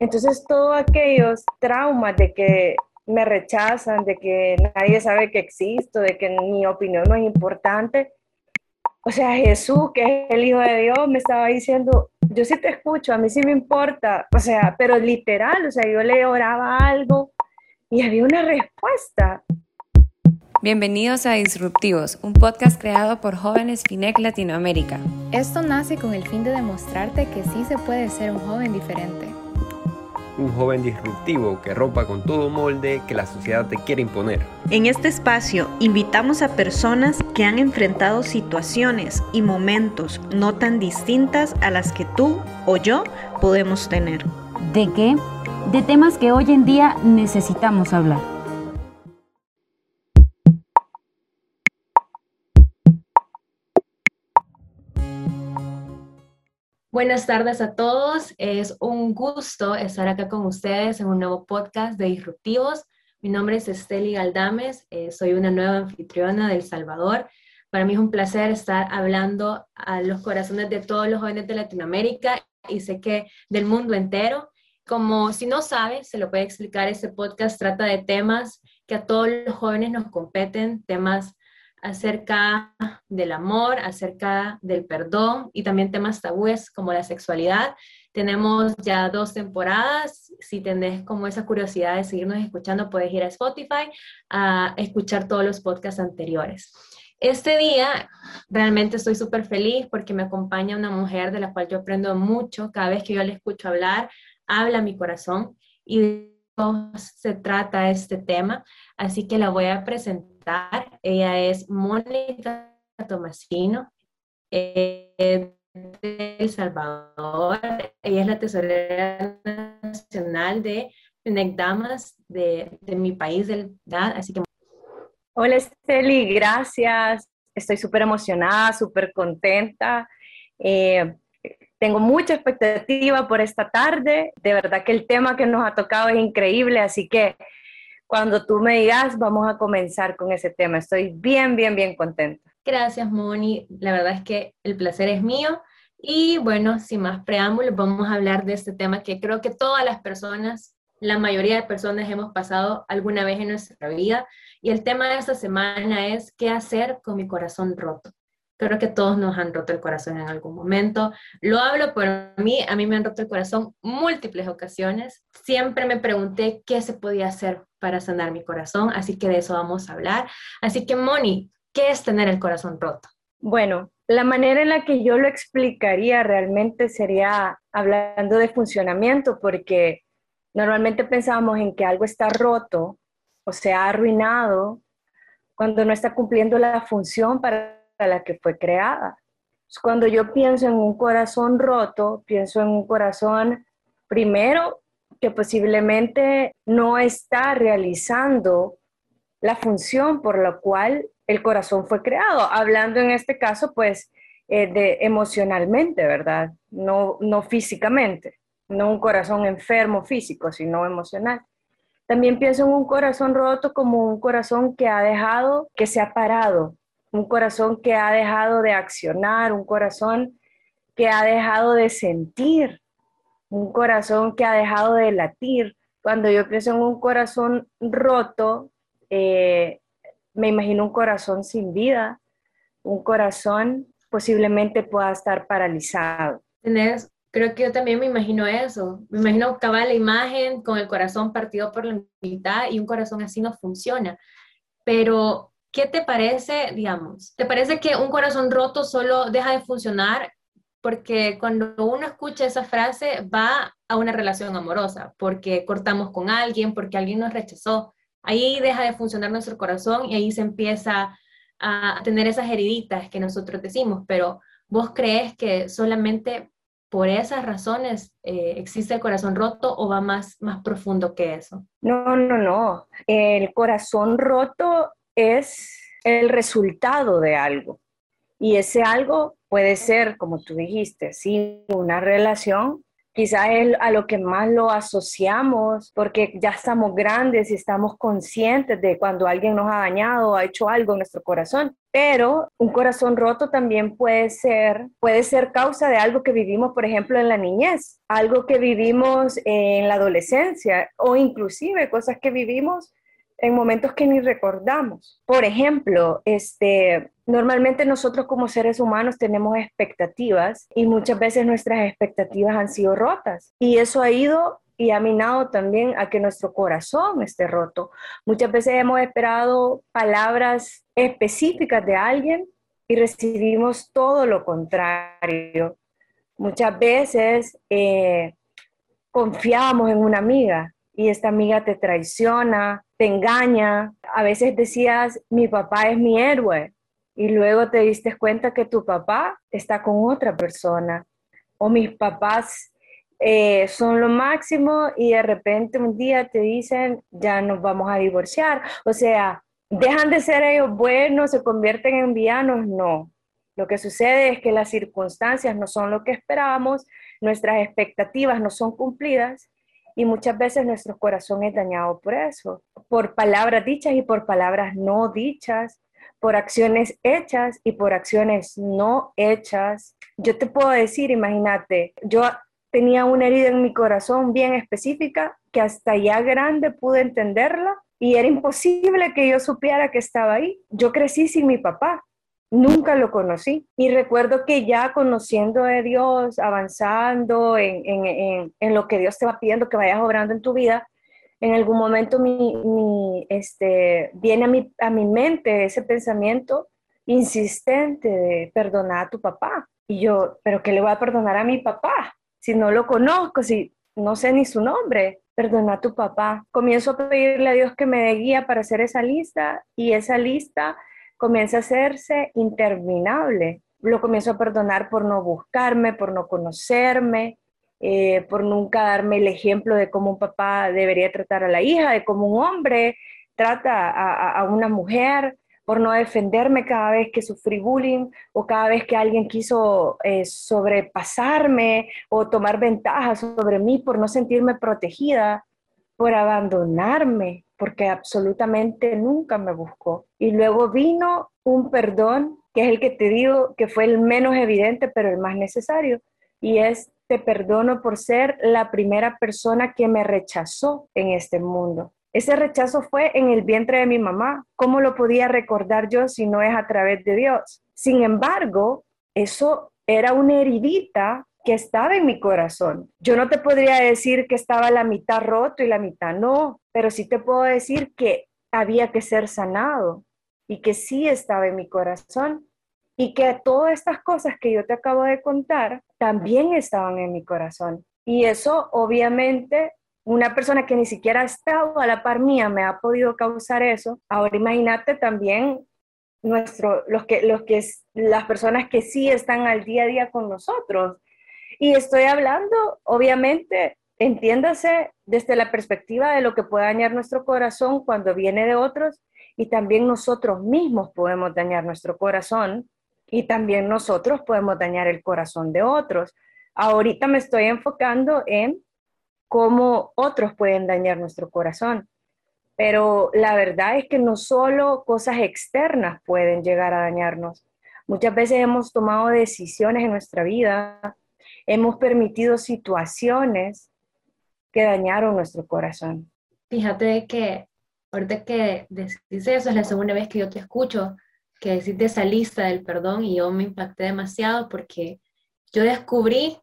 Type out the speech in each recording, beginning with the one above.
Entonces, todos aquellos traumas de que me rechazan, de que nadie sabe que existo, de que mi opinión no es importante. O sea, Jesús, que es el Hijo de Dios, me estaba diciendo, yo sí te escucho, a mí sí me importa. O sea, pero literal, o sea, yo le oraba algo y había una respuesta. Bienvenidos a Disruptivos, un podcast creado por jóvenes FINEC Latinoamérica. Esto nace con el fin de demostrarte que sí se puede ser un joven diferente un joven disruptivo que rompa con todo molde que la sociedad te quiere imponer. En este espacio invitamos a personas que han enfrentado situaciones y momentos no tan distintas a las que tú o yo podemos tener. ¿De qué? De temas que hoy en día necesitamos hablar. Buenas tardes a todos. Es un gusto estar acá con ustedes en un nuevo podcast de Disruptivos. Mi nombre es Esteli Galdames, eh, soy una nueva anfitriona de El Salvador. Para mí es un placer estar hablando a los corazones de todos los jóvenes de Latinoamérica y sé que del mundo entero. Como si no sabe, se lo puede explicar, este podcast trata de temas que a todos los jóvenes nos competen, temas acerca del amor, acerca del perdón y también temas tabúes como la sexualidad. Tenemos ya dos temporadas. Si tenés como esa curiosidad de seguirnos escuchando, puedes ir a Spotify a escuchar todos los podcasts anteriores. Este día realmente estoy súper feliz porque me acompaña una mujer de la cual yo aprendo mucho. Cada vez que yo le escucho hablar, habla mi corazón y se trata este tema. Así que la voy a presentar ella es Mónica Tomasino, de El Salvador. Ella es la tesorera nacional de Damas de, de mi país, del Así que. Hola, Esteli, gracias. Estoy súper emocionada, súper contenta. Eh, tengo mucha expectativa por esta tarde. De verdad que el tema que nos ha tocado es increíble, así que cuando tú me digas, vamos a comenzar con ese tema. Estoy bien, bien, bien contenta. Gracias, Moni. La verdad es que el placer es mío. Y bueno, sin más preámbulos, vamos a hablar de este tema que creo que todas las personas, la mayoría de personas hemos pasado alguna vez en nuestra vida. Y el tema de esta semana es qué hacer con mi corazón roto. Creo que todos nos han roto el corazón en algún momento. Lo hablo por mí, a mí me han roto el corazón múltiples ocasiones. Siempre me pregunté qué se podía hacer para sanar mi corazón, así que de eso vamos a hablar. Así que, Moni, ¿qué es tener el corazón roto? Bueno, la manera en la que yo lo explicaría realmente sería hablando de funcionamiento, porque normalmente pensábamos en que algo está roto o se ha arruinado cuando no está cumpliendo la función para la que fue creada. Cuando yo pienso en un corazón roto, pienso en un corazón primero que posiblemente no está realizando la función por la cual el corazón fue creado, hablando en este caso pues eh, de emocionalmente, ¿verdad? No, no físicamente, no un corazón enfermo físico, sino emocional. También pienso en un corazón roto como un corazón que ha dejado, que se ha parado, un corazón que ha dejado de accionar, un corazón que ha dejado de sentir, un corazón que ha dejado de latir. Cuando yo pienso en un corazón roto, eh, me imagino un corazón sin vida, un corazón posiblemente pueda estar paralizado. creo que yo también me imagino eso. Me imagino acabar la imagen con el corazón partido por la mitad y un corazón así no funciona. Pero ¿Qué te parece, digamos? ¿Te parece que un corazón roto solo deja de funcionar porque cuando uno escucha esa frase va a una relación amorosa, porque cortamos con alguien, porque alguien nos rechazó? Ahí deja de funcionar nuestro corazón y ahí se empieza a tener esas heriditas que nosotros decimos, pero ¿vos crees que solamente por esas razones eh, existe el corazón roto o va más, más profundo que eso? No, no, no. El corazón roto es el resultado de algo. Y ese algo puede ser, como tú dijiste, sí, una relación, quizás es a lo que más lo asociamos porque ya estamos grandes y estamos conscientes de cuando alguien nos ha dañado o ha hecho algo en nuestro corazón. Pero un corazón roto también puede ser, puede ser causa de algo que vivimos, por ejemplo, en la niñez, algo que vivimos en la adolescencia o inclusive cosas que vivimos en momentos que ni recordamos. Por ejemplo, este, normalmente nosotros como seres humanos tenemos expectativas y muchas veces nuestras expectativas han sido rotas y eso ha ido y ha minado también a que nuestro corazón esté roto. Muchas veces hemos esperado palabras específicas de alguien y recibimos todo lo contrario. Muchas veces eh, confiamos en una amiga y esta amiga te traiciona, te engaña. A veces decías, mi papá es mi héroe y luego te diste cuenta que tu papá está con otra persona o mis papás eh, son lo máximo y de repente un día te dicen, ya nos vamos a divorciar. O sea, dejan de ser ellos buenos, se convierten en villanos, no. Lo que sucede es que las circunstancias no son lo que esperábamos, nuestras expectativas no son cumplidas y muchas veces nuestro corazón es dañado por eso, por palabras dichas y por palabras no dichas, por acciones hechas y por acciones no hechas. Yo te puedo decir, imagínate, yo tenía una herida en mi corazón bien específica que hasta ya grande pude entenderla y era imposible que yo supiera que estaba ahí. Yo crecí sin mi papá, nunca lo conocí. Y recuerdo que ya conociendo a Dios, avanzando en, lo que Dios te va pidiendo que vayas obrando en tu vida, en algún momento mi, este, viene a mi, a mi mente ese pensamiento insistente de perdonar a tu papá. Y yo, ¿pero qué le voy a perdonar a mi papá? Si no lo conozco, si no sé ni su nombre, perdona a tu papá. Comienzo a pedirle a Dios que me dé guía para hacer esa lista y esa lista comienza a hacerse interminable. Lo comienzo a perdonar por no buscarme, por no conocerme, eh, por nunca darme el ejemplo de cómo un papá debería tratar a la hija, de cómo un hombre trata a, una mujer, por no defenderme cada vez que sufrí bullying o cada vez que alguien quiso eh, sobrepasarme o tomar ventaja sobre mí, por no sentirme protegida, por abandonarme, porque absolutamente nunca me buscó. Y luego vino un perdón, que es el que te digo que fue el menos evidente, pero el más necesario, y es te perdono por ser la primera persona que me rechazó en este mundo. Ese rechazo fue en el vientre de mi mamá. ¿Cómo lo podía recordar yo si no es a través de Dios? Sin embargo, eso era una heridita que estaba en mi corazón. Yo no te podría decir que estaba la mitad roto y la mitad no, pero sí te puedo decir que había que ser sanado y que sí estaba en mi corazón y que todas estas cosas que yo te acabo de contar también estaban en mi corazón. Y eso obviamente una persona que ni siquiera ha estado a la par mía me ha podido causar eso. Ahora imagínate también nuestro, los que, los que, las personas que sí están al día a día con nosotros, y estoy hablando, obviamente, entiéndase desde la perspectiva de lo que puede dañar nuestro corazón cuando viene de otros y también nosotros mismos podemos dañar nuestro corazón y también nosotros podemos dañar el corazón de otros. Ahorita me estoy enfocando en cómo otros pueden dañar nuestro corazón, pero la verdad es que no solo cosas externas pueden llegar a dañarnos. Muchas veces hemos tomado decisiones en nuestra vida hemos permitido situaciones que dañaron nuestro corazón. Fíjate que ahorita que decís eso, es la segunda vez que yo te escucho, que decís de esa lista del perdón y yo me impacté demasiado porque yo descubrí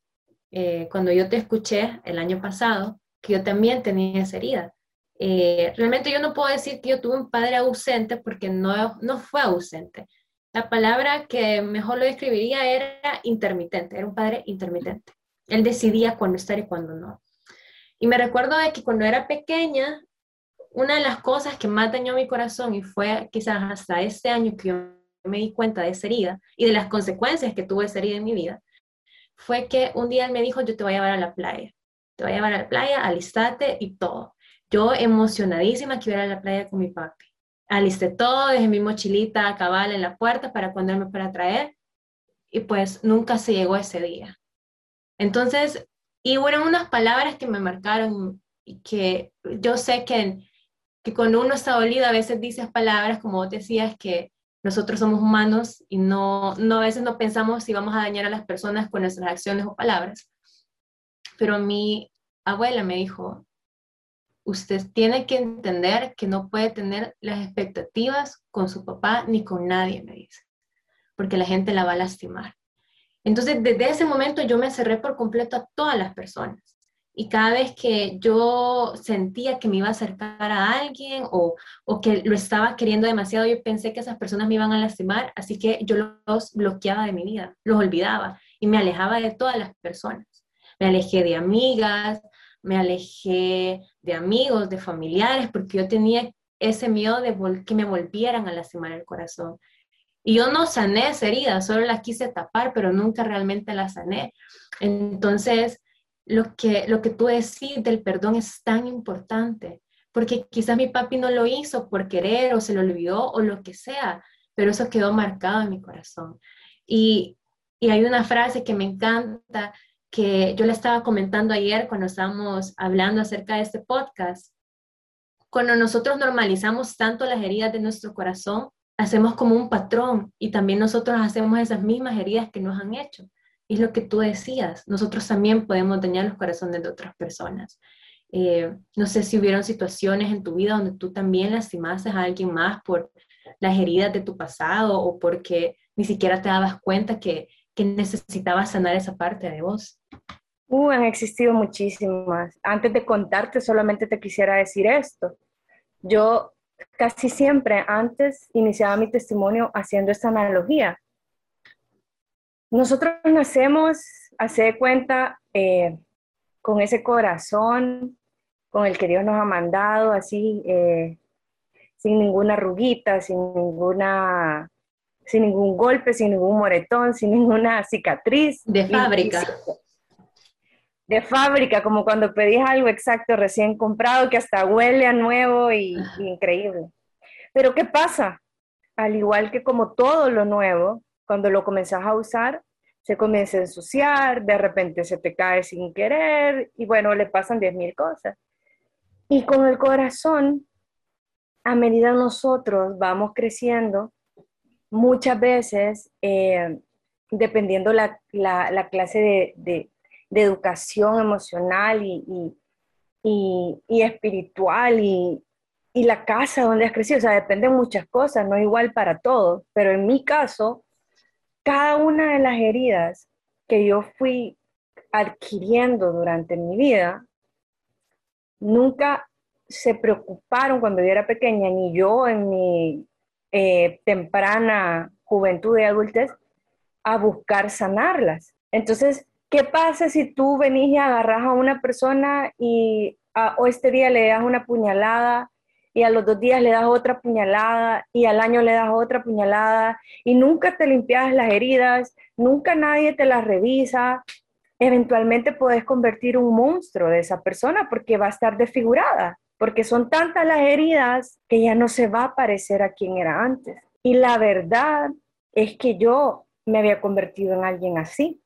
eh, cuando yo te escuché el año pasado que yo también tenía esa herida. Eh, realmente yo no puedo decir que yo tuve un padre ausente porque no, no fue ausente. La palabra que mejor lo describiría era intermitente, era un padre intermitente. Él decidía cuándo estar y cuándo no. Y me recuerdo de que cuando era pequeña, una de las cosas que más dañó mi corazón y fue quizás hasta ese año que yo me di cuenta de esa herida y de las consecuencias que tuvo esa herida en mi vida, fue que un día él me dijo, yo te voy a llevar a la playa, te voy a llevar a la playa, alistate y todo. Yo emocionadísima que iba a la playa con mi papi alisté todo, dejé mi mochilita a cabal en la puerta para cuando él me fuera a traer y pues nunca se llegó ese día. Entonces, Y fueron unas palabras que me marcaron y que yo sé que, que cuando uno está dolido a veces dices palabras, como vos decías, que nosotros somos humanos y no, no a veces no pensamos si vamos a dañar a las personas con nuestras acciones o palabras. Pero mi abuela me dijo, usted tiene que entender que no puede tener las expectativas con su papá ni con nadie, me dice, porque la gente la va a lastimar. Entonces, desde ese momento yo me cerré por completo a todas las personas. Y cada vez que yo sentía que me iba a acercar a alguien o, o, que lo estaba queriendo demasiado, yo pensé que esas personas me iban a lastimar, así que yo los bloqueaba de mi vida, los olvidaba y me alejaba de todas las personas. Me alejé de amigas, me alejé de amigos, de familiares, porque yo tenía ese miedo de que me volvieran a lastimar el corazón. Y yo no sané esa herida, solo la quise tapar, pero nunca realmente la sané. Entonces, lo que, lo que tú decís del perdón es tan importante, porque quizás mi papi no lo hizo por querer o se lo olvidó o lo que sea, pero eso quedó marcado en mi corazón. Y, y hay una frase que me encanta que yo le estaba comentando ayer cuando estábamos hablando acerca de este podcast. Cuando nosotros normalizamos tanto las heridas de nuestro corazón, hacemos como un patrón y también nosotros hacemos esas mismas heridas que nos han hecho. Es lo que tú decías, nosotros también podemos dañar los corazones de otras personas. Eh, no sé si hubieron situaciones en tu vida donde tú también lastimaste a alguien más por las heridas de tu pasado o porque ni siquiera te dabas cuenta que que necesitaba sanar esa parte de vos? Uh, han existido muchísimas. Antes de contarte, solamente te quisiera decir esto. Yo casi siempre antes iniciaba mi testimonio haciendo esta analogía. Nosotros nacemos, hace cuenta, eh, con ese corazón con el que Dios nos ha mandado, así, eh, sin ninguna ruguita, sin ninguna sin ningún golpe, sin ningún moretón, sin ninguna cicatriz. De fábrica. De fábrica, como cuando pedís algo exacto, recién comprado, que hasta huele a nuevo y, increíble. Pero ¿qué pasa? Al igual que como todo lo nuevo, cuando lo comenzás a usar, se comienza a ensuciar, de repente se te cae sin querer y bueno, le pasan 10.000 cosas. Y con el corazón, a medida nosotros vamos creciendo, muchas veces, eh, dependiendo la, la, clase de, de, educación emocional y, y, y, espiritual y, la casa donde has crecido, o sea, depende de muchas cosas, no es igual para todos, pero en mi caso, cada una de las heridas que yo fui adquiriendo durante mi vida, nunca se preocuparon cuando yo era pequeña, ni yo en mi eh, temprana juventud y adultez a buscar sanarlas. Entonces, ¿qué pasa si tú venís y agarras a una persona y a, o este día le das una puñalada y a los dos días le das otra puñalada y al año le das otra puñalada y nunca te limpias las heridas, nunca nadie te las revisa? Eventualmente puedes convertir un monstruo de esa persona porque va a estar desfigurada porque son tantas las heridas que ya no se va a parecer a quien era antes. Y la verdad es que yo me había convertido en alguien así.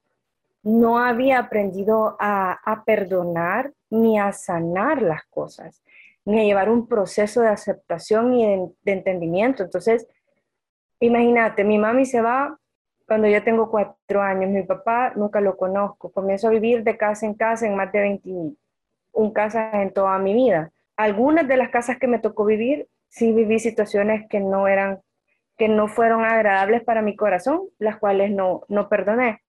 No había aprendido a, perdonar ni a sanar las cosas, ni a llevar un proceso de aceptación y de, de entendimiento. Entonces, imagínate, mi mami se va cuando yo tengo cuatro años, mi papá nunca lo conozco, comienzo a vivir de casa en casa en más de 21 casas en toda mi vida algunas de las casas que me tocó vivir, sí viví situaciones que no eran, que no fueron agradables para mi corazón, las cuales no, no perdoné.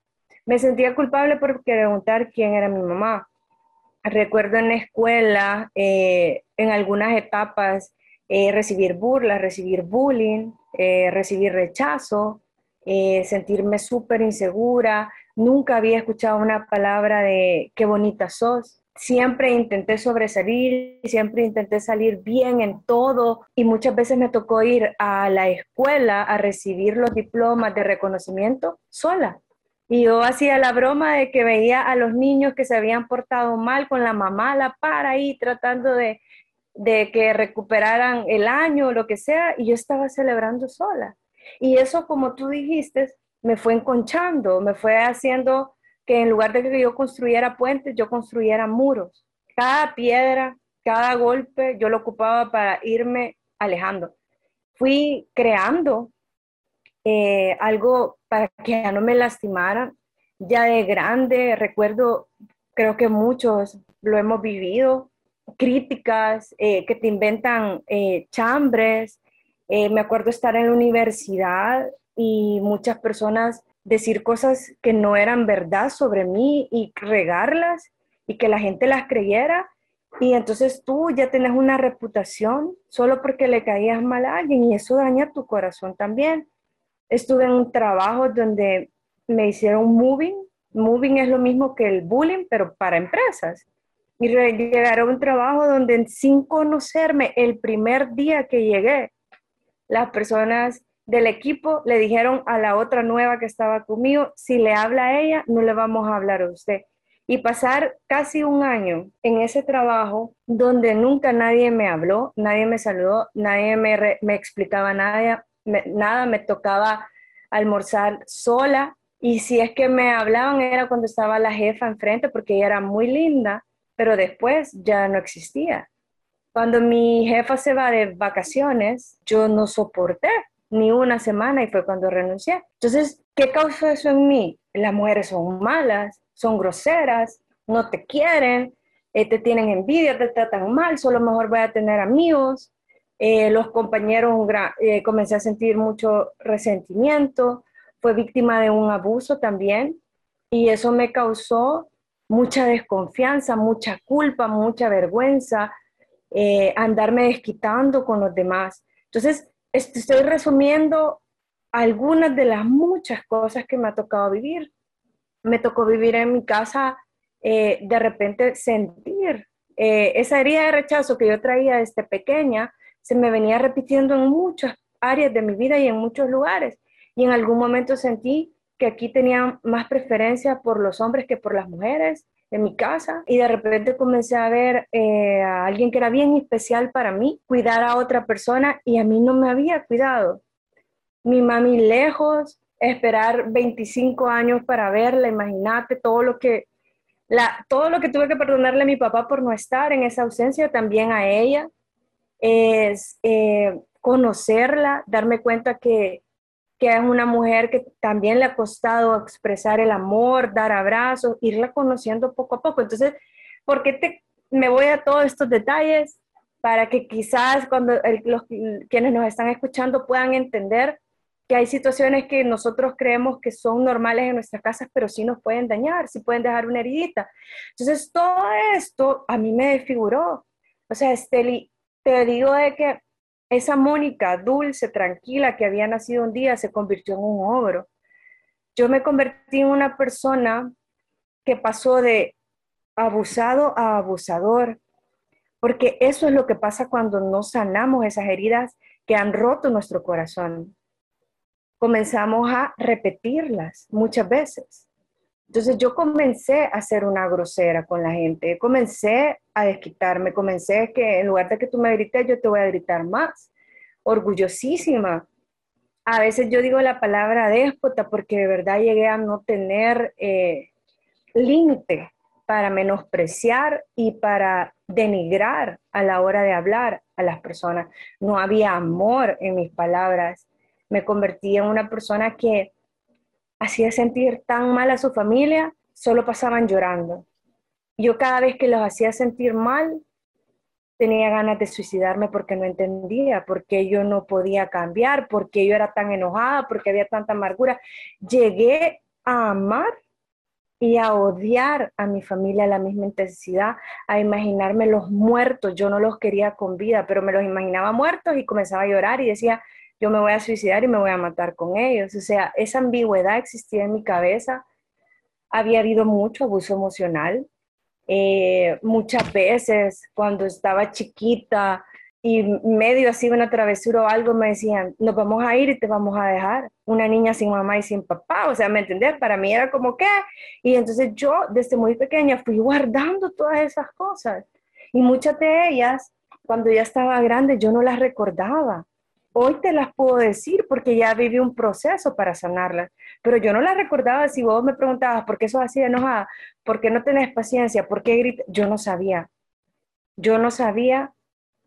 Me sentía culpable por preguntar quién era mi mamá. Recuerdo en la escuela, eh, en algunas etapas, eh, recibir burlas, recibir bullying, eh, recibir rechazo, sentirme súper insegura. Nunca había escuchado una palabra de qué bonita sos siempre intenté sobresalir, siempre intenté salir bien en todo y muchas veces me tocó ir a la escuela a recibir los diplomas de reconocimiento sola. Y yo hacía la broma de que veía a los niños que se habían portado mal con la mamá la par ahí tratando de, de que recuperaran el año o lo que sea y yo estaba celebrando sola. Y eso, como tú dijiste, me fue enconchando, me fue haciendo que en lugar de que yo construyera puentes, yo construyera muros. Cada piedra, cada golpe, yo lo ocupaba para irme alejando. Fui creando eh, algo que ya no me lastimaran. Ya de grande, recuerdo, creo que muchos lo hemos vivido, críticas eh, que te inventan eh, chambres. me acuerdo estar en la universidad y muchas personas decir cosas que no eran verdad sobre mí y regarlas y que la gente las creyera. Y entonces tú ya tienes una reputación solo porque le caías mal a alguien y eso daña tu corazón también. Estuve en un trabajo donde me hicieron moving. Moving es lo mismo que el bullying, pero para empresas. Y llegar a un trabajo donde sin conocerme el primer día que llegué, las personas del equipo le dijeron a la otra nueva que estaba conmigo, si le habla a ella, no le vamos a hablar a usted. Y pasar casi un año en ese trabajo donde nunca nadie me habló, nadie me saludó, nadie me, me explicaba nada, nada, me tocaba almorzar sola. Y si es que me hablaban era cuando estaba la jefa enfrente porque ella era muy linda, pero después ya no existía. Cuando mi jefa se va de vacaciones, yo no soporté ni una semana y fue cuando renuncié. Entonces, ¿qué causó eso en mí? Las mujeres son malas, son groseras, no te quieren, eh, te tienen envidia, te tratan mal, solo mejor voy a tener amigos. Eh, los compañeros, eh, comencé a sentir mucho resentimiento, fue víctima de un abuso también y eso me causó mucha desconfianza, mucha culpa, mucha vergüenza, andarme desquitando con los demás. Entonces, estoy resumiendo algunas de las muchas cosas que me ha tocado vivir. Me tocó vivir en mi casa, eh, de repente sentir eh, esa herida de rechazo que yo traía desde pequeña, se me venía repitiendo en muchas áreas de mi vida y en muchos lugares. Y en algún momento sentí que aquí tenía más preferencia por los hombres que por las mujeres en mi casa y de repente comencé a ver eh, a alguien que era bien especial para mí, cuidar a otra persona y a mí no me había cuidado. Mi mami lejos, esperar 25 años para verla, imagínate todo lo que la, todo lo que tuve que perdonarle a mi papá por no estar en esa ausencia, también a ella, es eh, conocerla, darme cuenta que que es una mujer que también le ha costado expresar el amor, dar abrazos, irla conociendo poco a poco. Entonces, ¿por qué te, me voy a todos estos detalles? Para que quizás cuando los, quienes nos están escuchando puedan entender que hay situaciones que nosotros creemos que son normales en nuestras casas, pero sí nos pueden dañar, sí pueden dejar una heridita. Entonces, todo esto a mí me desfiguró. O sea, Esteli, te digo de que esa Mónica dulce, tranquila, que había nacido un día, se convirtió en un ogro. Yo me convertí en una persona que pasó de abusado a abusador, porque eso es lo que pasa cuando no sanamos esas heridas que han roto nuestro corazón. Comenzamos a repetirlas muchas veces. Entonces yo comencé a ser una grosera con la gente, comencé a desquitarme, comencé que en lugar de que tú me grites, yo te voy a gritar más, orgullosísima. A veces yo digo la palabra déspota porque de verdad llegué a no tener eh, límite para menospreciar y para denigrar a la hora de hablar a las personas. No había amor en mis palabras. Me convertí en una persona que hacía sentir tan mal a su familia, solo pasaban llorando. Yo cada vez que los hacía sentir mal, tenía ganas de suicidarme porque no entendía, porque yo no podía cambiar, porque yo era tan enojada, porque había tanta amargura. Llegué a amar y a odiar a mi familia a la misma intensidad, a imaginarme los muertos. Yo no los quería con vida, pero me los imaginaba muertos y comenzaba a llorar y decía, yo me voy a suicidar y me voy a matar con ellos. O sea, esa ambigüedad existía en mi cabeza. Había habido mucho abuso emocional. Eh, muchas veces cuando estaba chiquita y medio así una travesura o algo, me decían, nos vamos a ir y te vamos a dejar. Una niña sin mamá y sin papá. O sea, ¿me entendés? Para mí era como que. Y entonces yo desde muy pequeña fui guardando todas esas cosas. Y muchas de ellas, cuando ya estaba grande, yo no las recordaba hoy te las puedo decir porque ya viví un proceso para sanarlas, pero yo no las recordaba si vos me preguntabas por qué sos así de enojada, por qué no tenés paciencia, por qué gritas, yo no sabía. Yo no sabía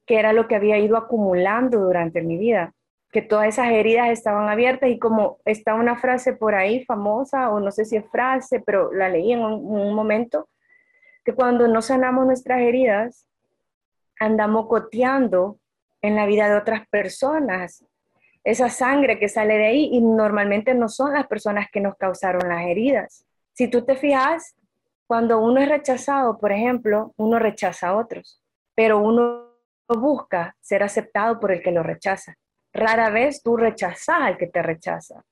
qué era lo que había ido acumulando durante mi vida, que todas esas heridas estaban abiertas y como está una frase por ahí famosa, o no sé si es frase, pero la leí en un, un momento, que cuando no sanamos nuestras heridas, andamos coteando en la vida de otras personas. Esa sangre que sale de ahí y normalmente no son las personas que nos causaron las heridas. Si tú te fijas, cuando uno es rechazado, por ejemplo, uno rechaza a otros, pero uno busca ser aceptado por el que lo rechaza. Rara vez tú rechazas al que te rechaza.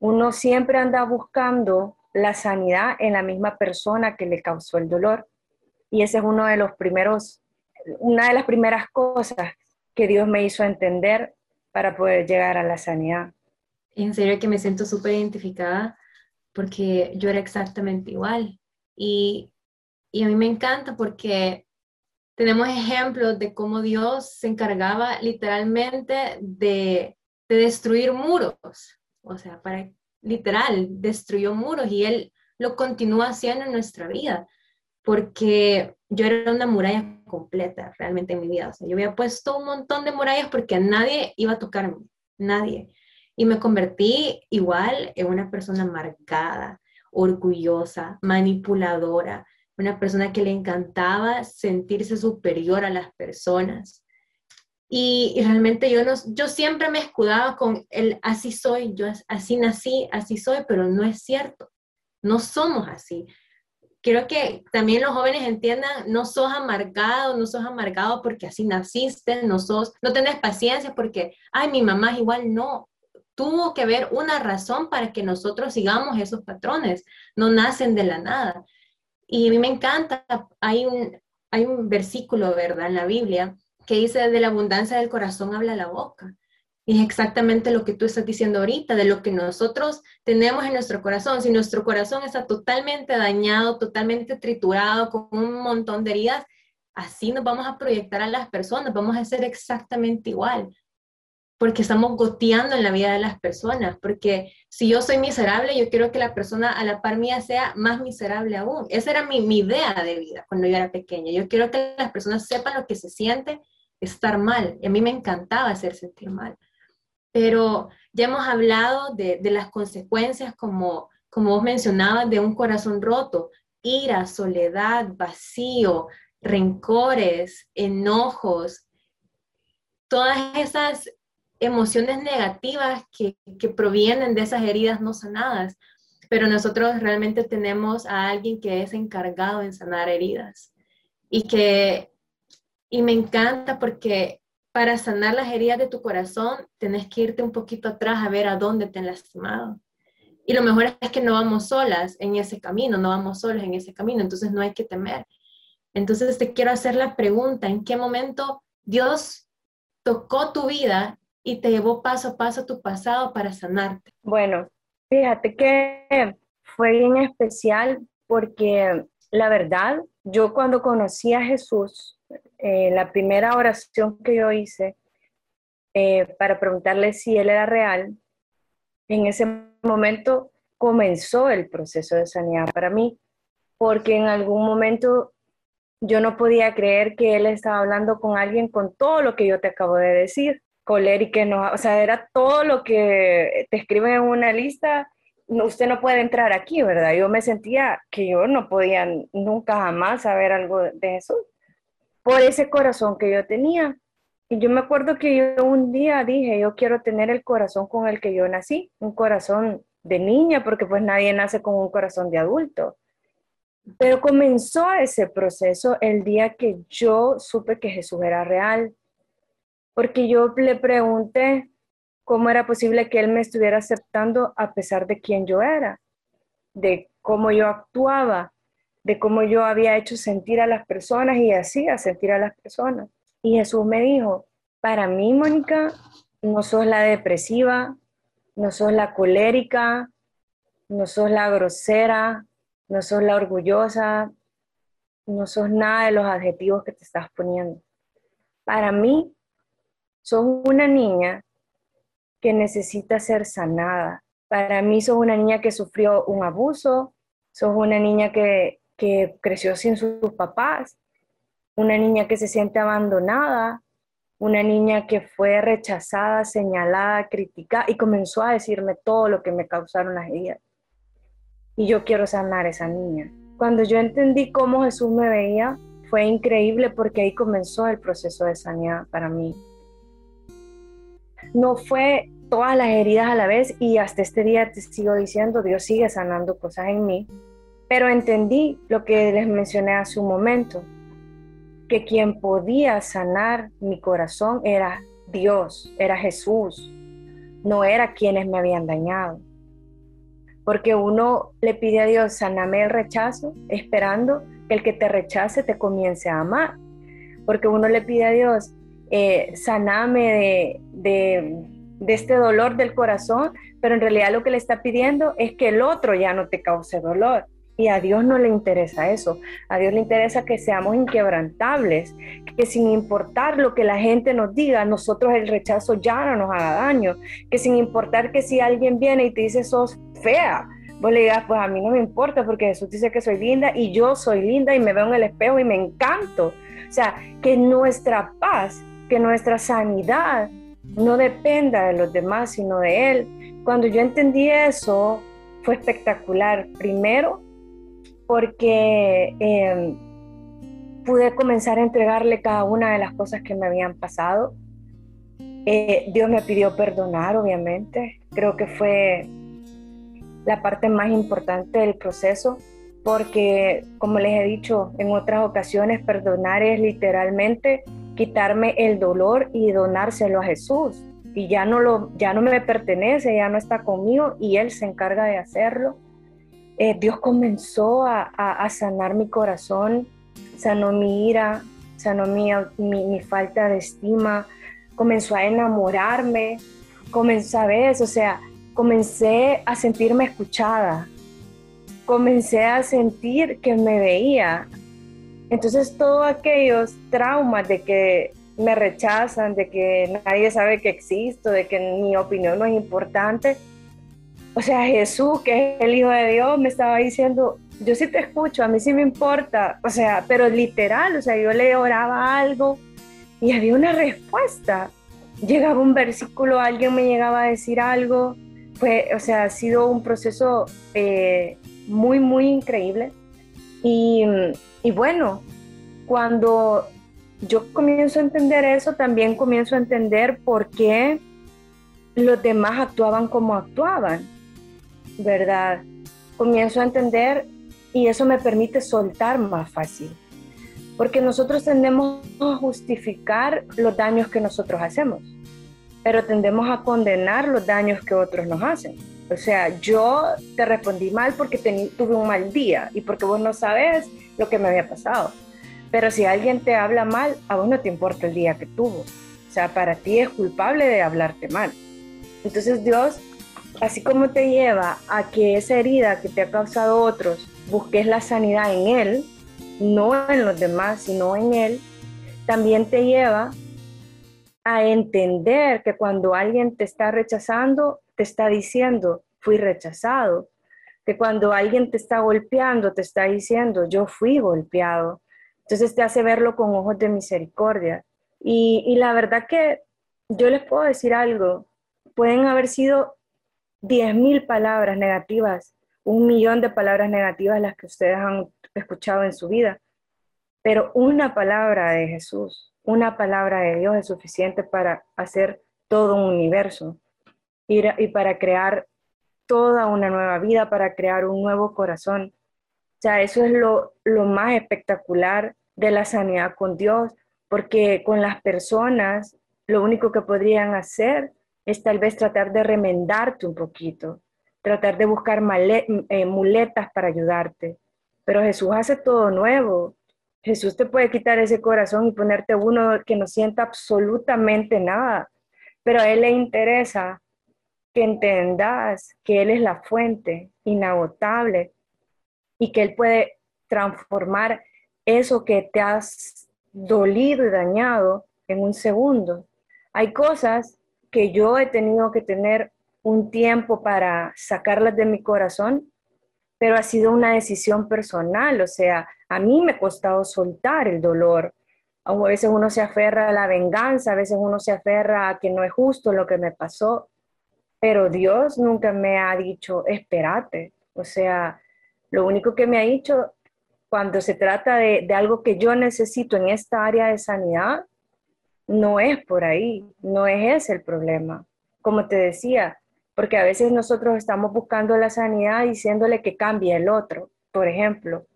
Uno siempre anda buscando la sanidad en la misma persona que le causó el dolor. Y ese es uno de los primeros, una de las primeras cosas que Dios me hizo entender para poder llegar a la sanidad. En serio que me siento súper identificada porque yo era exactamente igual. Y, y a mí me encanta porque tenemos ejemplos de cómo Dios se encargaba literalmente de, de destruir muros. O sea, para literal, destruyó muros y Él lo continúa haciendo en nuestra vida. Porque yo era una muralla completa realmente en mi vida. O sea, yo había puesto un montón de murallas porque nadie iba a tocarme, nadie. Y me convertí igual en una persona amargada, orgullosa, manipuladora, una persona que le encantaba sentirse superior a las personas. Y, realmente yo, no, yo siempre me escudaba con el así soy, yo así nací, así soy, pero no es cierto. No somos así quiero que también los jóvenes entiendan, no sos amargado, no sos amargado porque así naciste, no sos, no tenés paciencia porque, ay, mi mamá es igual, no. Tuvo que haber una razón para que nosotros sigamos esos patrones, no nacen de la nada. Y a mí me encanta, hay un, hay un versículo, ¿verdad?, en la Biblia que dice, de la abundancia del corazón habla la boca. Es exactamente lo que tú estás diciendo ahorita, de lo que nosotros tenemos en nuestro corazón. Si nuestro corazón está totalmente dañado, totalmente triturado, con un montón de heridas, así nos vamos a proyectar a las personas, vamos a ser exactamente igual, porque estamos goteando en la vida de las personas, porque si yo soy miserable, yo quiero que la persona a la par mía sea más miserable aún. Esa era mi, mi idea de vida cuando yo era pequeña. Yo quiero que las personas sepan lo que se siente estar mal. Y a mí me encantaba hacer sentir mal pero ya hemos hablado de, las consecuencias, como, como vos mencionabas, de un corazón roto, ira, soledad, vacío, rencores, enojos, todas esas emociones negativas que, que, provienen de esas heridas no sanadas. Pero nosotros realmente tenemos a alguien que es encargado en sanar heridas. Y que, y me encanta porque para sanar las heridas de tu corazón, tenés que irte un poquito atrás a ver a dónde te han lastimado. Y lo mejor es que no vamos solas en ese camino, no vamos solos en ese camino, entonces no hay que temer. Entonces te quiero hacer la pregunta, ¿en qué momento Dios tocó tu vida y te llevó paso a paso tu pasado para sanarte? Bueno, fíjate que fue bien especial porque la verdad, yo cuando conocí a Jesús, eh, la primera oración que yo hice eh, para preguntarle si él era real, en ese momento comenzó el proceso de sanidad para mí, porque en algún momento yo no podía creer que él estaba hablando con alguien con todo lo que yo te acabo de decir, colérica, no, o sea, era todo lo que te escriben en una lista, usted no puede entrar aquí, ¿verdad? Yo me sentía que yo no podía nunca jamás saber algo de Jesús por ese corazón que yo tenía. Y yo me acuerdo que yo un día dije, yo quiero tener el corazón con el que yo nací, un corazón de niña, porque pues nadie nace con un corazón de adulto. Pero comenzó ese proceso el día que yo supe que Jesús era real, porque yo le pregunté cómo era posible que Él me estuviera aceptando a pesar de quién yo era, de cómo yo actuaba, de cómo yo había hecho sentir a las personas y hacía sentir a las personas. Y Jesús me dijo, para mí, Mónica, no sos la depresiva, no sos la colérica, no sos la grosera, no sos la orgullosa, no sos nada de los adjetivos que te estás poniendo. Para mí, sos una niña que necesita ser sanada. Para mí sos una niña que sufrió un abuso, sos una niña que, que creció sin sus papás, una niña que se siente abandonada, una niña que fue rechazada, señalada, criticada y comenzó a decirme todo lo que me causaron las heridas. Y yo quiero sanar a esa niña. Cuando yo entendí cómo Jesús me veía, fue increíble porque ahí comenzó el proceso de sanidad para mí. No fue todas las heridas a la vez y hasta este día te sigo diciendo, Dios sigue sanando cosas en mí, pero entendí lo que les mencioné hace un momento, que quien podía sanar mi corazón era Dios, era Jesús, no era quienes me habían dañado. Porque uno le pide a Dios, saname el rechazo, esperando que el que te rechace te comience a amar. Porque uno le pide a Dios, eh, saname de, de este dolor del corazón, pero en realidad lo que le está pidiendo es que el otro ya no te cause dolor. Y a Dios no le interesa eso. A Dios le interesa que seamos inquebrantables, que sin importar lo que la gente nos diga, nosotros el rechazo ya no nos haga daño. Que sin importar que si alguien viene y te dice sos fea, vos le digas, pues a mí no me importa porque Jesús dice que soy linda y yo soy linda y me veo en el espejo y me encanto. O sea, que nuestra paz, que nuestra sanidad no dependa de los demás, sino de Él. Cuando yo entendí eso, fue espectacular. Primero, porque em, pude comenzar a entregarle cada una de las cosas que me habían pasado. Eh, Dios me pidió perdonar, obviamente. Creo que fue la parte más importante del proceso, porque como les he dicho en otras ocasiones, perdonar es literalmente quitarme el dolor y donárselo a Jesús. Y ya no, lo, ya no me pertenece, ya no está conmigo y Él se encarga de hacerlo. Eh, Dios comenzó a, sanar mi corazón, sanó mi ira, sanó mi, mi, falta de estima, comenzó a enamorarme, comenzó a ver, o sea, comencé a sentirme escuchada, comencé a sentir que me veía. Entonces todos aquellos traumas de que me rechazan, de que nadie sabe que existo, de que mi opinión no es importante, o sea, Jesús, que es el Hijo de Dios, me estaba diciendo, yo sí te escucho, a mí sí me importa, o sea, pero literal, o sea, yo le oraba algo y había una respuesta. Llegaba un versículo, alguien me llegaba a decir algo, fue, o sea, ha sido un proceso eh, muy, muy increíble. Y, y bueno, cuando yo comienzo a entender eso, también comienzo a entender por qué los demás actuaban como actuaban ¿verdad? Comienzo a entender y eso me permite soltar más fácil. Porque nosotros tendemos a justificar los daños que nosotros hacemos, pero tendemos a condenar los daños que otros nos hacen. O sea, yo te respondí mal porque tuve un mal día y porque vos no sabes lo que me había pasado. Pero si alguien te habla mal, a vos no te importa el día que tuvo. O sea, para ti es culpable de hablarte mal. Entonces Dios así como te lleva a que esa herida que te ha causado otros, busques la sanidad en Él, no en los demás, sino en Él, también te lleva a entender que cuando alguien te está rechazando, te está diciendo, fui rechazado. Que cuando alguien te está golpeando, te está diciendo, yo fui golpeado. Entonces te hace verlo con ojos de misericordia. Y, la verdad que yo les puedo decir algo, pueden haber sido 10.000 palabras negativas, un millón de palabras negativas las que ustedes han escuchado en su vida, pero una palabra de Jesús, una palabra de Dios es suficiente para hacer todo un universo y, para crear toda una nueva vida, para crear un nuevo corazón. O sea, eso es lo, lo más espectacular de la sanidad con Dios, porque con las personas lo único que podrían hacer es tal vez tratar de remendarte un poquito, tratar de buscar eh, muletas para ayudarte. Pero Jesús hace todo nuevo. Jesús te puede quitar ese corazón y ponerte uno que no sienta absolutamente nada. Pero a Él le interesa que entendas que Él es la fuente inagotable y que Él puede transformar eso que te has dolido y dañado en un segundo. Hay cosas que yo he tenido que tener un tiempo para sacarlas de mi corazón, pero ha sido una decisión personal, o sea, a mí me ha costado soltar el dolor. A veces uno se aferra a la venganza, a veces uno se aferra a que no es justo lo que me pasó, pero Dios nunca me ha dicho, espérate. O sea, lo único que me ha dicho cuando se trata de, de algo que yo necesito en esta área de sanidad, no es por ahí, no es ese el problema. Como te decía, porque a veces nosotros estamos buscando la sanidad diciéndole que cambie el otro. Por ejemplo,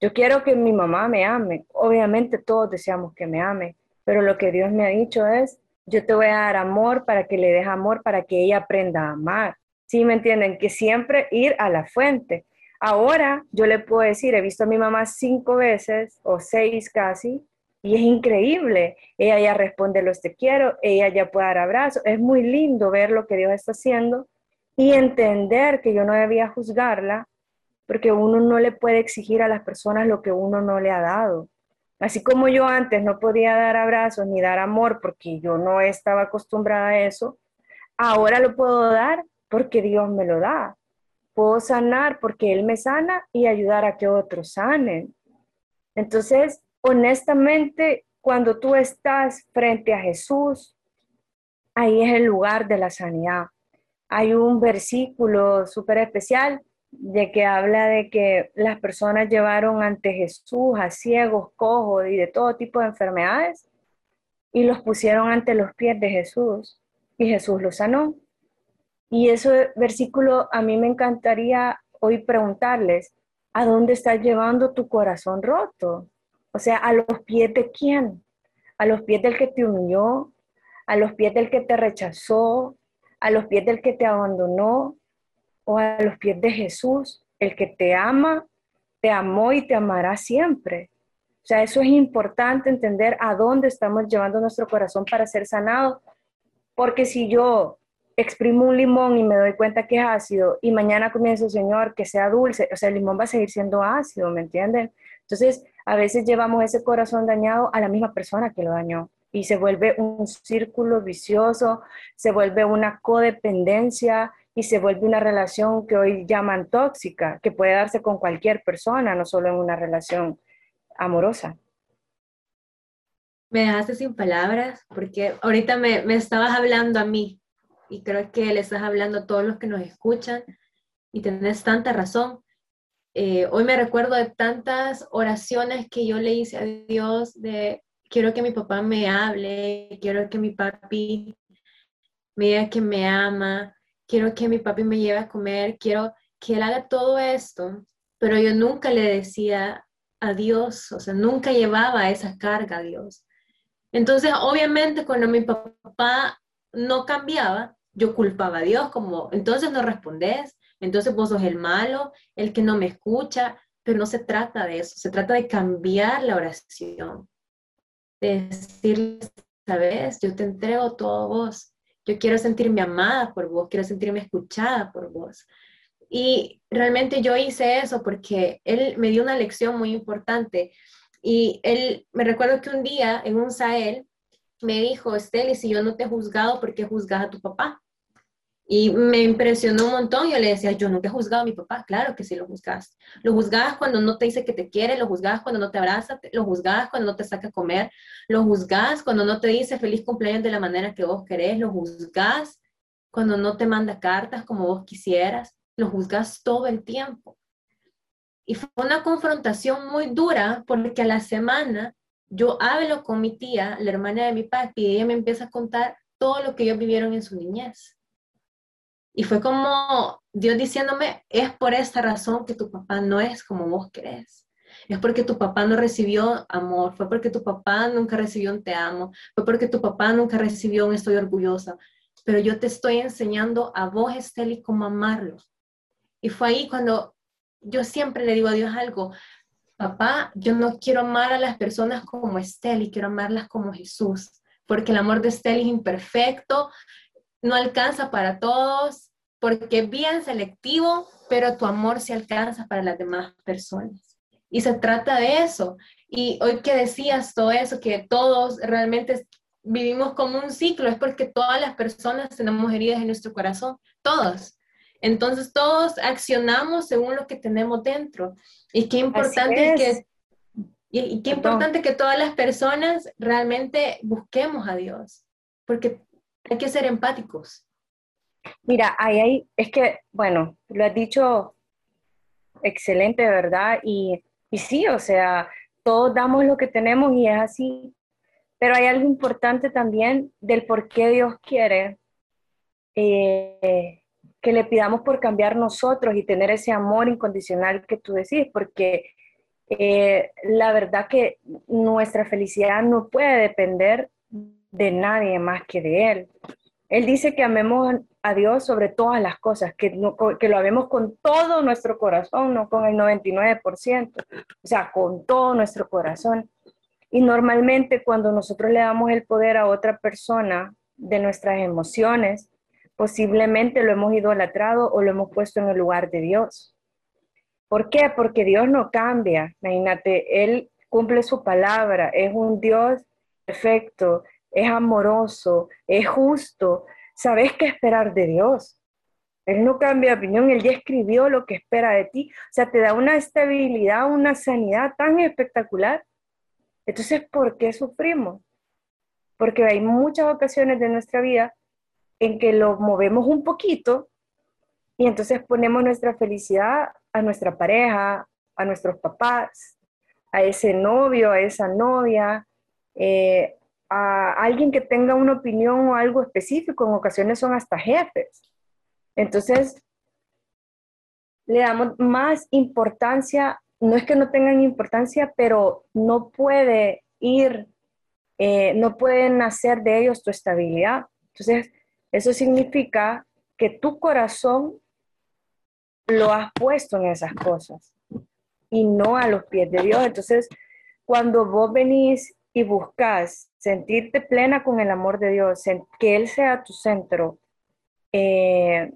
yo quiero que mi mamá me ame. Obviamente todos deseamos que me ame, pero lo que Dios me ha dicho es, yo te voy a dar amor para que le des amor, para que ella aprenda a amar. ¿Sí me entienden? Que siempre ir a la fuente. Ahora yo le puedo decir, he visto a mi mamá cinco veces o seis casi, y es increíble. Ella ya responde los te quiero, ella ya puede dar abrazos. Es muy lindo ver lo que Dios está haciendo y entender que yo no debía juzgarla porque uno no le puede exigir a las personas lo que uno no le ha dado. Así como yo antes no podía dar abrazos ni dar amor porque yo no estaba acostumbrada a eso, ahora lo puedo dar porque Dios me lo da. Puedo sanar porque Él me sana y ayudar a que otros sanen. Entonces, honestamente, cuando tú estás frente a Jesús, ahí es el lugar de la sanidad. Hay un versículo súper especial de que habla de que las personas llevaron ante Jesús a ciegos, cojos y de todo tipo de enfermedades y los pusieron ante los pies de Jesús y Jesús los sanó. Y ese versículo a mí me encantaría hoy preguntarles, ¿a dónde estás llevando tu corazón roto? O sea, ¿a los pies de quién? ¿A los pies del que te humilló? ¿A los pies del que te rechazó? ¿A los pies del que te abandonó? ¿O a los pies de Jesús, el que te ama, te amó y te amará siempre? O sea, eso es importante entender a dónde estamos llevando nuestro corazón para ser sanado. Porque si yo exprimo un limón y me doy cuenta que es ácido y mañana comienzo, Señor, que sea dulce, o sea, el limón va a seguir siendo ácido, ¿me entienden? Entonces, a veces llevamos ese corazón dañado a la misma persona que lo dañó y se vuelve un círculo vicioso, se vuelve una codependencia y se vuelve una relación que hoy llaman tóxica, que puede darse con cualquier persona, no solo en una relación amorosa. Me dejaste sin palabras porque ahorita me, me estabas hablando a mí y creo que le estás hablando a todos los que nos escuchan y tenés tanta razón. Eh, hoy me recuerdo de tantas oraciones que yo le hice a Dios de quiero que mi papá me hable, quiero que mi papi me diga que me ama, quiero que mi papi me lleve a comer, quiero que él haga todo esto, pero yo nunca le decía a Dios, o sea, nunca llevaba esa carga a Dios. Entonces, obviamente, cuando mi papá no cambiaba, yo culpaba a Dios como, entonces no respondes, entonces vos sos el malo, el que no me escucha, pero no se trata de eso, se trata de cambiar la oración, de decirle, sabes, yo te entrego todo vos, yo quiero sentirme amada por vos, quiero sentirme escuchada por vos. Y realmente yo hice eso porque él me dio una lección muy importante. Y él, me recuerdo que un día en un Sael me dijo, Esteli, si yo no te he juzgado, ¿por qué juzgas a tu papá? Y me impresionó un montón. Yo le decía, yo nunca he juzgado a mi papá. Claro que sí lo juzgas. Lo juzgabas cuando no te dice que te quiere, lo juzgabas cuando no te abraza, lo juzgabas cuando no te saca a comer, lo juzgabas cuando no te dice feliz cumpleaños de la manera que vos querés, lo juzgás cuando no te manda cartas como vos quisieras, lo juzgas todo el tiempo. Y fue una confrontación muy dura porque a la semana yo hablo con mi tía, la hermana de mi papá, y ella me empieza a contar todo lo que ellos vivieron en su niñez y fue como Dios diciéndome, es por esta razón que tu papá no es como vos crees. Es porque tu papá no recibió amor, fue porque tu papá nunca recibió un te amo, fue porque tu papá nunca recibió un estoy orgullosa. Pero yo te estoy enseñando a vos, Esteli, cómo amarlo. Y fue ahí cuando yo siempre le digo a Dios algo, papá, yo no quiero amar a las personas como Esteli, quiero amarlas como Jesús, porque el amor de Esteli es imperfecto, no alcanza para todos, porque es bien selectivo, pero tu amor se alcanza para las demás personas. Y se trata de eso. Y hoy que decías todo eso, que todos realmente vivimos como un ciclo, es porque todas las personas tenemos heridas en nuestro corazón, todos. Entonces todos accionamos según lo que tenemos dentro. Y qué importante es. que y, qué importante que todas las personas realmente busquemos a Dios, porque hay que ser empáticos. Mira, ahí hay, es que, bueno, lo has dicho excelente, ¿verdad? Y, y sí, o sea, todos damos lo que tenemos y es así. Pero hay algo importante también del por qué Dios quiere eh, que le pidamos por cambiar nosotros y tener ese amor incondicional que tú decís, porque eh, la verdad que nuestra felicidad no puede depender de nadie más que de Él. Él dice que amemos a Dios sobre todas las cosas, que, que lo amemos con todo nuestro corazón, no con el 99%, o sea, con todo nuestro corazón. Y normalmente cuando nosotros le damos el poder a otra persona de nuestras emociones, posiblemente lo hemos idolatrado o lo hemos puesto en el lugar de Dios. ¿Por qué? Porque Dios no cambia. Imagínate, Él cumple su palabra, es un Dios perfecto, es amoroso, es justo. ¿Sabes qué esperar de Dios? Él no cambia de opinión, Él ya escribió lo que espera de ti. O sea, te da una estabilidad, una sanidad tan espectacular. Entonces, ¿por qué sufrimos? Porque hay muchas ocasiones de nuestra vida en que lo movemos un poquito y entonces ponemos nuestra felicidad a nuestra pareja, a nuestros papás, a ese novio, a esa novia, eh, a alguien que tenga una opinión o algo específico, en ocasiones son hasta jefes. Entonces, le damos más importancia, no es que no tengan importancia, pero no puede ir, eh, no pueden hacer de ellos tu estabilidad. Entonces, eso significa que tu corazón lo has puesto en esas cosas y no a los pies de Dios. Entonces, cuando vos venís y buscas sentirte plena con el amor de Dios, que Él sea tu centro, eh,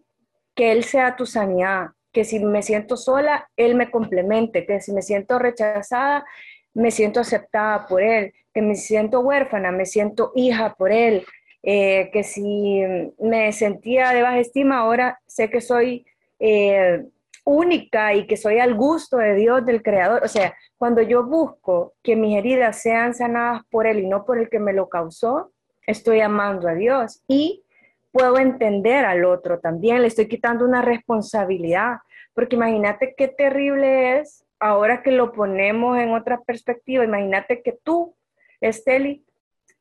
que Él sea tu sanidad, que si me siento sola, Él me complemente, que si me siento rechazada, me siento aceptada por Él, que me siento huérfana, me siento hija por Él, eh, que si me sentía de baja estima, ahora sé que soy eh, única y que soy al gusto de Dios, del Creador. O sea, cuando yo busco que mis heridas sean sanadas por Él y no por el que me lo causó, estoy amando a Dios y puedo entender al otro también, le estoy quitando una responsabilidad, porque imagínate qué terrible es ahora que lo ponemos en otra perspectiva, imagínate que tú, Esteli,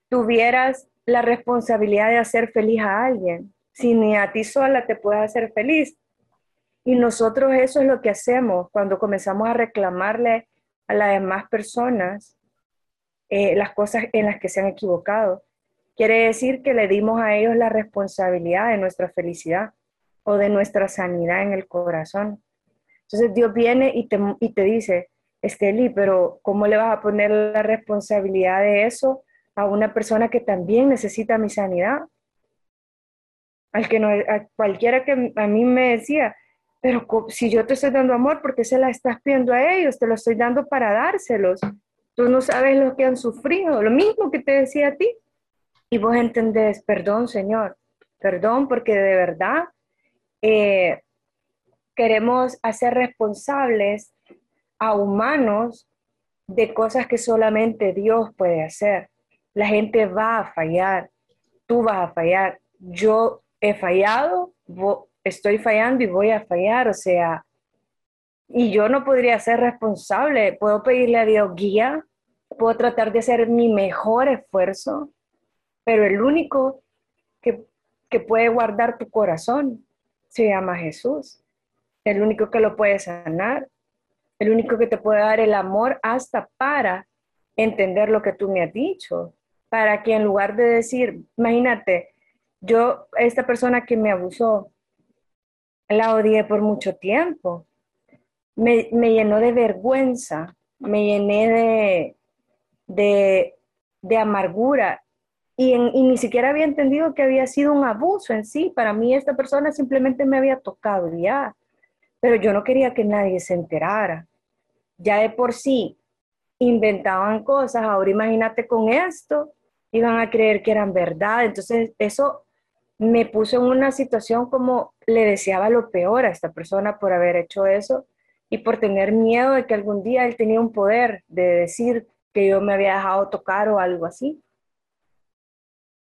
tuvieras la responsabilidad de hacer feliz a alguien, si ni a ti sola te puedes hacer feliz. Y nosotros eso es lo que hacemos cuando comenzamos a reclamarle a las demás personas eh, las cosas en las que se han equivocado. Quiere decir que le dimos a ellos la responsabilidad de nuestra felicidad o de nuestra sanidad en el corazón. Entonces Dios viene y te, y te dice, Esteli, pero ¿cómo le vas a poner la responsabilidad de eso a una persona que también necesita mi sanidad? Al que no, a cualquiera que a mí me decía, pero si yo te estoy dando amor, ¿por qué se la estás pidiendo a ellos? Te lo estoy dando para dárselos. Tú no sabes lo que han sufrido, lo mismo que te decía a ti. Y vos entendés, perdón, Señor, perdón, porque de verdad eh, queremos hacer responsables a humanos de cosas que solamente Dios puede hacer. La gente va a fallar, tú vas a fallar, yo he fallado, estoy fallando y voy a fallar, o sea, y yo no podría ser responsable, puedo pedirle a Dios guía, puedo tratar de hacer mi mejor esfuerzo, pero el único que, que puede guardar tu corazón se llama Jesús, el único que lo puede sanar, el único que te puede dar el amor hasta para entender lo que tú me has dicho, para que en lugar de decir, imagínate, yo, esta persona que me abusó, la odié por mucho tiempo. Me, llenó de vergüenza, me llené de, de, amargura y, y, ni siquiera había entendido que había sido un abuso en sí. Para mí esta persona simplemente me había tocado ya, pero yo no quería que nadie se enterara. Ya de por sí inventaban cosas, ahora imagínate con esto, iban a creer que eran verdad. Entonces eso me puso en una situación como le deseaba lo peor a esta persona por haber hecho eso y por tener miedo de que algún día él tenía un poder de decir que yo me había dejado tocar o algo así.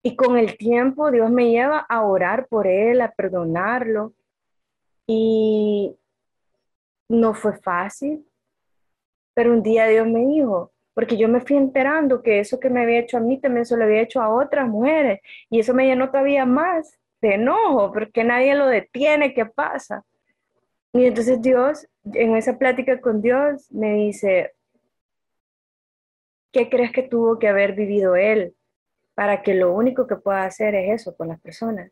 Y con el tiempo Dios me lleva a orar por él, a perdonarlo. Y no fue fácil, pero un día Dios me dijo, porque yo me fui enterando que eso que me había hecho a mí también se lo había hecho a otras mujeres. Y eso me llenó todavía más de enojo, porque nadie lo detiene, ¿qué pasa? Y entonces Dios, en esa plática con Dios, me dice, ¿qué crees que tuvo que haber vivido él para que lo único que pueda hacer es eso con las personas?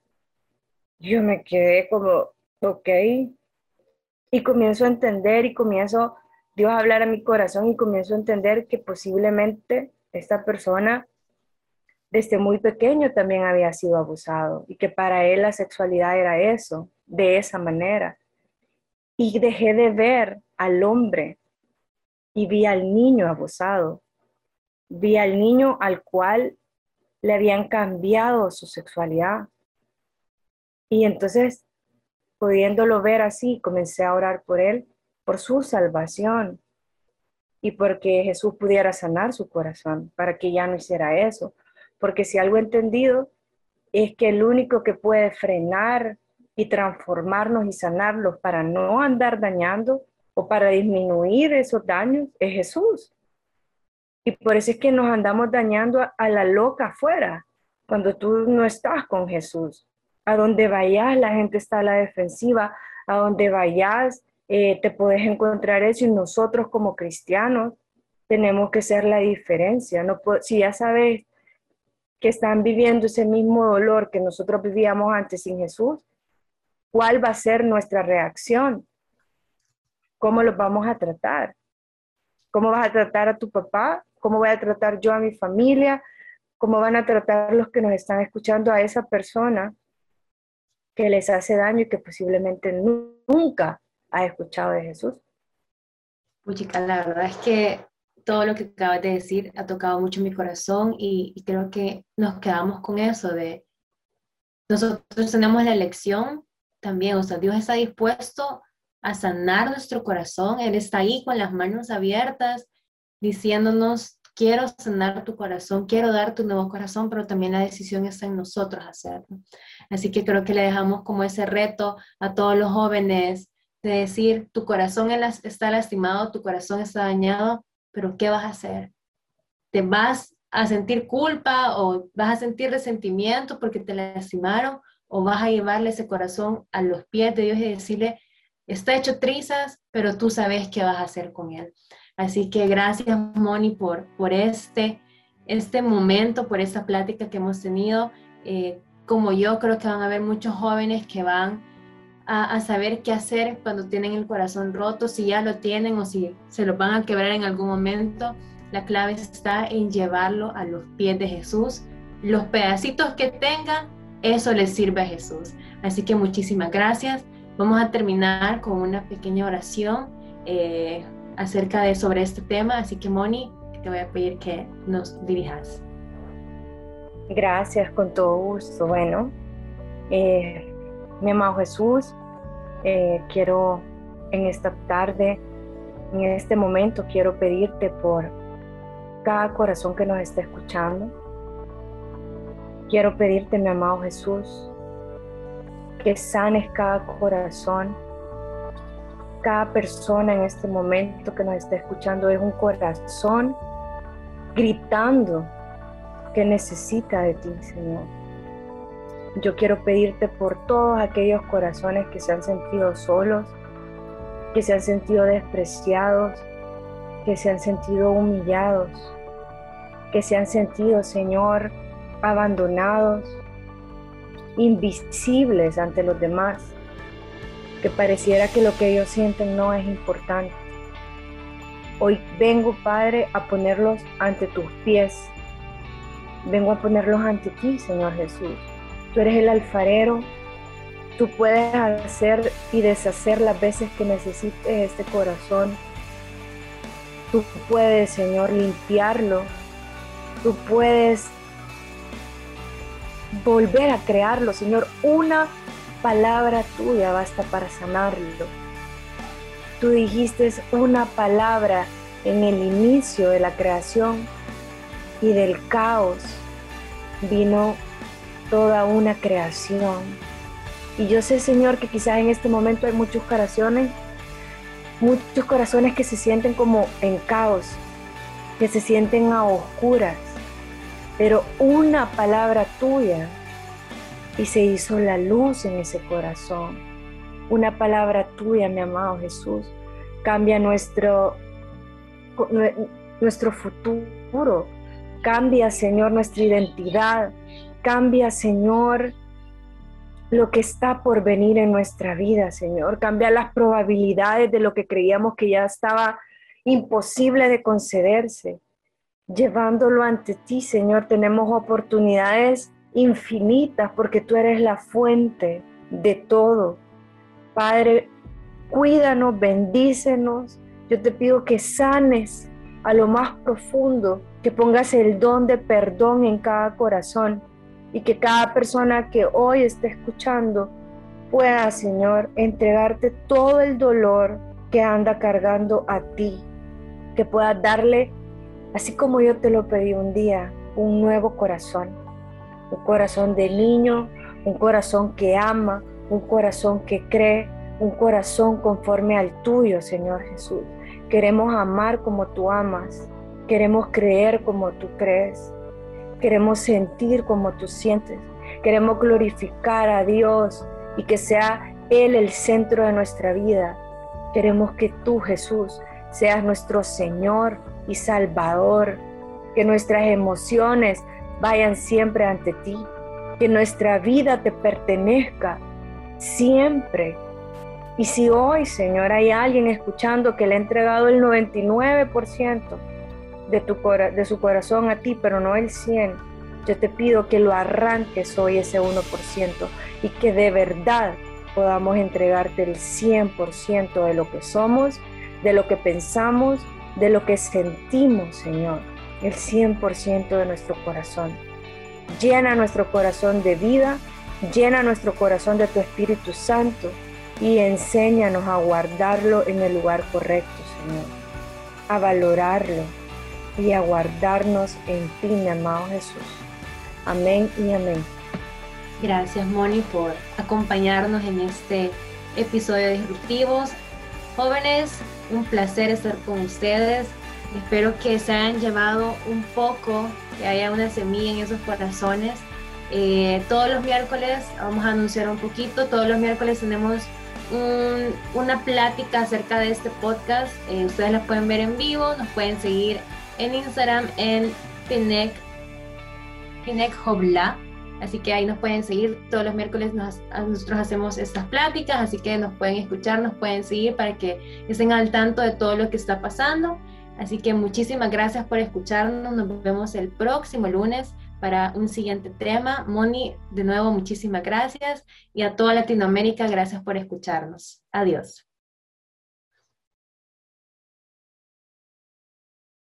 Yo me quedé como, ok, y comienzo a entender y comienzo Dios a hablar a mi corazón y comienzo a entender que posiblemente esta persona desde muy pequeño también había sido abusado y que para él la sexualidad era eso, de esa manera. Y dejé de ver al hombre y vi al niño abusado. Vi al niño al cual le habían cambiado su sexualidad. Y entonces, pudiéndolo ver así, comencé a orar por él, por su salvación y porque Jesús pudiera sanar su corazón, para que ya no hiciera eso. Porque si algo he entendido es que el único que puede frenar y transformarnos y sanarlos para no andar dañando o para disminuir esos daños es Jesús. Y por eso es que nos andamos dañando a, la loca afuera, cuando tú no estás con Jesús. A donde vayas, la gente está a la defensiva. A donde vayas, eh, te puedes encontrar eso. Y nosotros como cristianos tenemos que ser la diferencia. No si ya sabes que están viviendo ese mismo dolor que nosotros vivíamos antes sin Jesús, ¿cuál va a ser nuestra reacción? ¿Cómo los vamos a tratar? ¿Cómo vas a tratar a tu papá? cómo voy a tratar yo a mi familia, cómo van a tratar los que nos están escuchando a esa persona que les hace daño y que posiblemente nunca ha escuchado de Jesús. Chica, la verdad es que todo lo que acabas de decir ha tocado mucho mi corazón y, y creo que nos quedamos con eso de nosotros tenemos la elección también, o sea, Dios está dispuesto a sanar nuestro corazón, Él está ahí con las manos abiertas, diciéndonos, quiero sanar tu corazón, quiero dar tu nuevo corazón, pero también la decisión está en nosotros hacerlo. Así que creo que le dejamos como ese reto a todos los jóvenes de decir, tu corazón está lastimado, tu corazón está dañado, pero ¿qué vas a hacer? ¿Te vas a sentir culpa o vas a sentir resentimiento porque te lastimaron o vas a llevarle ese corazón a los pies de Dios y decirle, está hecho trizas, pero tú sabes qué vas a hacer con él. Así que gracias, Moni, por, por este, este momento, por esta plática que hemos tenido. Eh, como yo, creo que van a haber muchos jóvenes que van a, saber qué hacer cuando tienen el corazón roto, si ya lo tienen o si se lo van a quebrar en algún momento. La clave está en llevarlo a los pies de Jesús. Los pedacitos que tengan, eso les sirve a Jesús. Así que muchísimas gracias. Vamos a terminar con una pequeña oración. Eh, acerca de sobre este tema, así que Moni, te voy a pedir que nos dirijas. Gracias, con todo gusto. Bueno, eh, mi amado Jesús, eh, quiero en esta tarde, en este momento, quiero pedirte por cada corazón que nos está escuchando. Quiero pedirte, mi amado Jesús, que sanes cada corazón cada persona en este momento que nos está escuchando es un corazón gritando que necesita de ti, Señor. Yo quiero pedirte por todos aquellos corazones que se han sentido solos, que se han sentido despreciados, que se han sentido humillados, que se han sentido, Señor, abandonados, invisibles ante los demás que pareciera que lo que ellos sienten no es importante. Hoy vengo, Padre, a ponerlos ante tus pies. Vengo a ponerlos ante ti, Señor Jesús. Tú eres el alfarero. Tú puedes hacer y deshacer las veces que necesites este corazón. Tú puedes, Señor, limpiarlo. Tú puedes volver a crearlo, Señor. Una palabra tuya basta para sanarlo. Tú dijiste una palabra en el inicio de la creación y del caos vino toda una creación. Y yo sé, Señor, que quizás en este momento hay muchos corazones, muchos corazones que se sienten como en caos, que se sienten a oscuras, pero una palabra tuya y se hizo la luz en ese corazón. Una palabra tuya, mi amado Jesús, cambia nuestro, nuestro futuro, cambia, Señor, nuestra identidad, cambia, Señor, lo que está por venir en nuestra vida, Señor, cambia las probabilidades de lo que creíamos que ya estaba imposible de concederse llevándolo ante ti, Señor, tenemos oportunidades infinitas porque tú eres la fuente de todo. Padre, cuídanos, bendícenos. Yo te pido que sanes a lo más profundo, que pongas el don de perdón en cada corazón y que cada persona que hoy esté escuchando pueda, Señor, entregarte todo el dolor que anda cargando a ti, que pueda darle Así como yo te lo pedí un día, un nuevo corazón, un corazón de niño, un corazón que ama, un corazón que cree, un corazón conforme al tuyo, Señor Jesús. Queremos amar como tú amas, queremos creer como tú crees, queremos sentir como tú sientes, queremos glorificar a Dios y que sea Él el centro de nuestra vida. Queremos que tú, Jesús, seas nuestro Señor, y Salvador. Que nuestras emociones vayan siempre ante ti. Que nuestra vida te pertenezca siempre. Y si hoy, Señor, hay alguien escuchando que le ha entregado el 99% de, tu, de su corazón a ti, pero no el 100%, yo te pido que lo arranques hoy ese 1% y que de verdad podamos entregarte el 100% de lo que somos, de lo que pensamos de lo que sentimos, Señor, el 100% de nuestro corazón. Llena nuestro corazón de vida, llena nuestro corazón de tu Espíritu Santo y enséñanos a guardarlo en el lugar correcto, Señor, a valorarlo y a guardarnos en ti, amado Jesús. Amén y amén. Gracias, Moni, por acompañarnos en este episodio de Disruptivos. Jóvenes, un placer estar con ustedes. Espero que se hayan llevado un poco, que haya una semilla en esos corazones. Eh, todos los miércoles, vamos a anunciar un poquito, todos los miércoles tenemos una plática acerca de este podcast. Eh, ustedes la pueden ver en vivo, nos pueden seguir en Instagram en Pinec, Pinec Hobla. Así que ahí nos pueden seguir todos los miércoles, nosotros hacemos estas pláticas, así que nos pueden escuchar, nos pueden seguir para que estén al tanto de todo lo que está pasando. Así que muchísimas gracias por escucharnos, nos vemos el próximo lunes para un siguiente tema. Moni, de nuevo muchísimas gracias y a toda Latinoamérica, gracias por escucharnos. Adiós.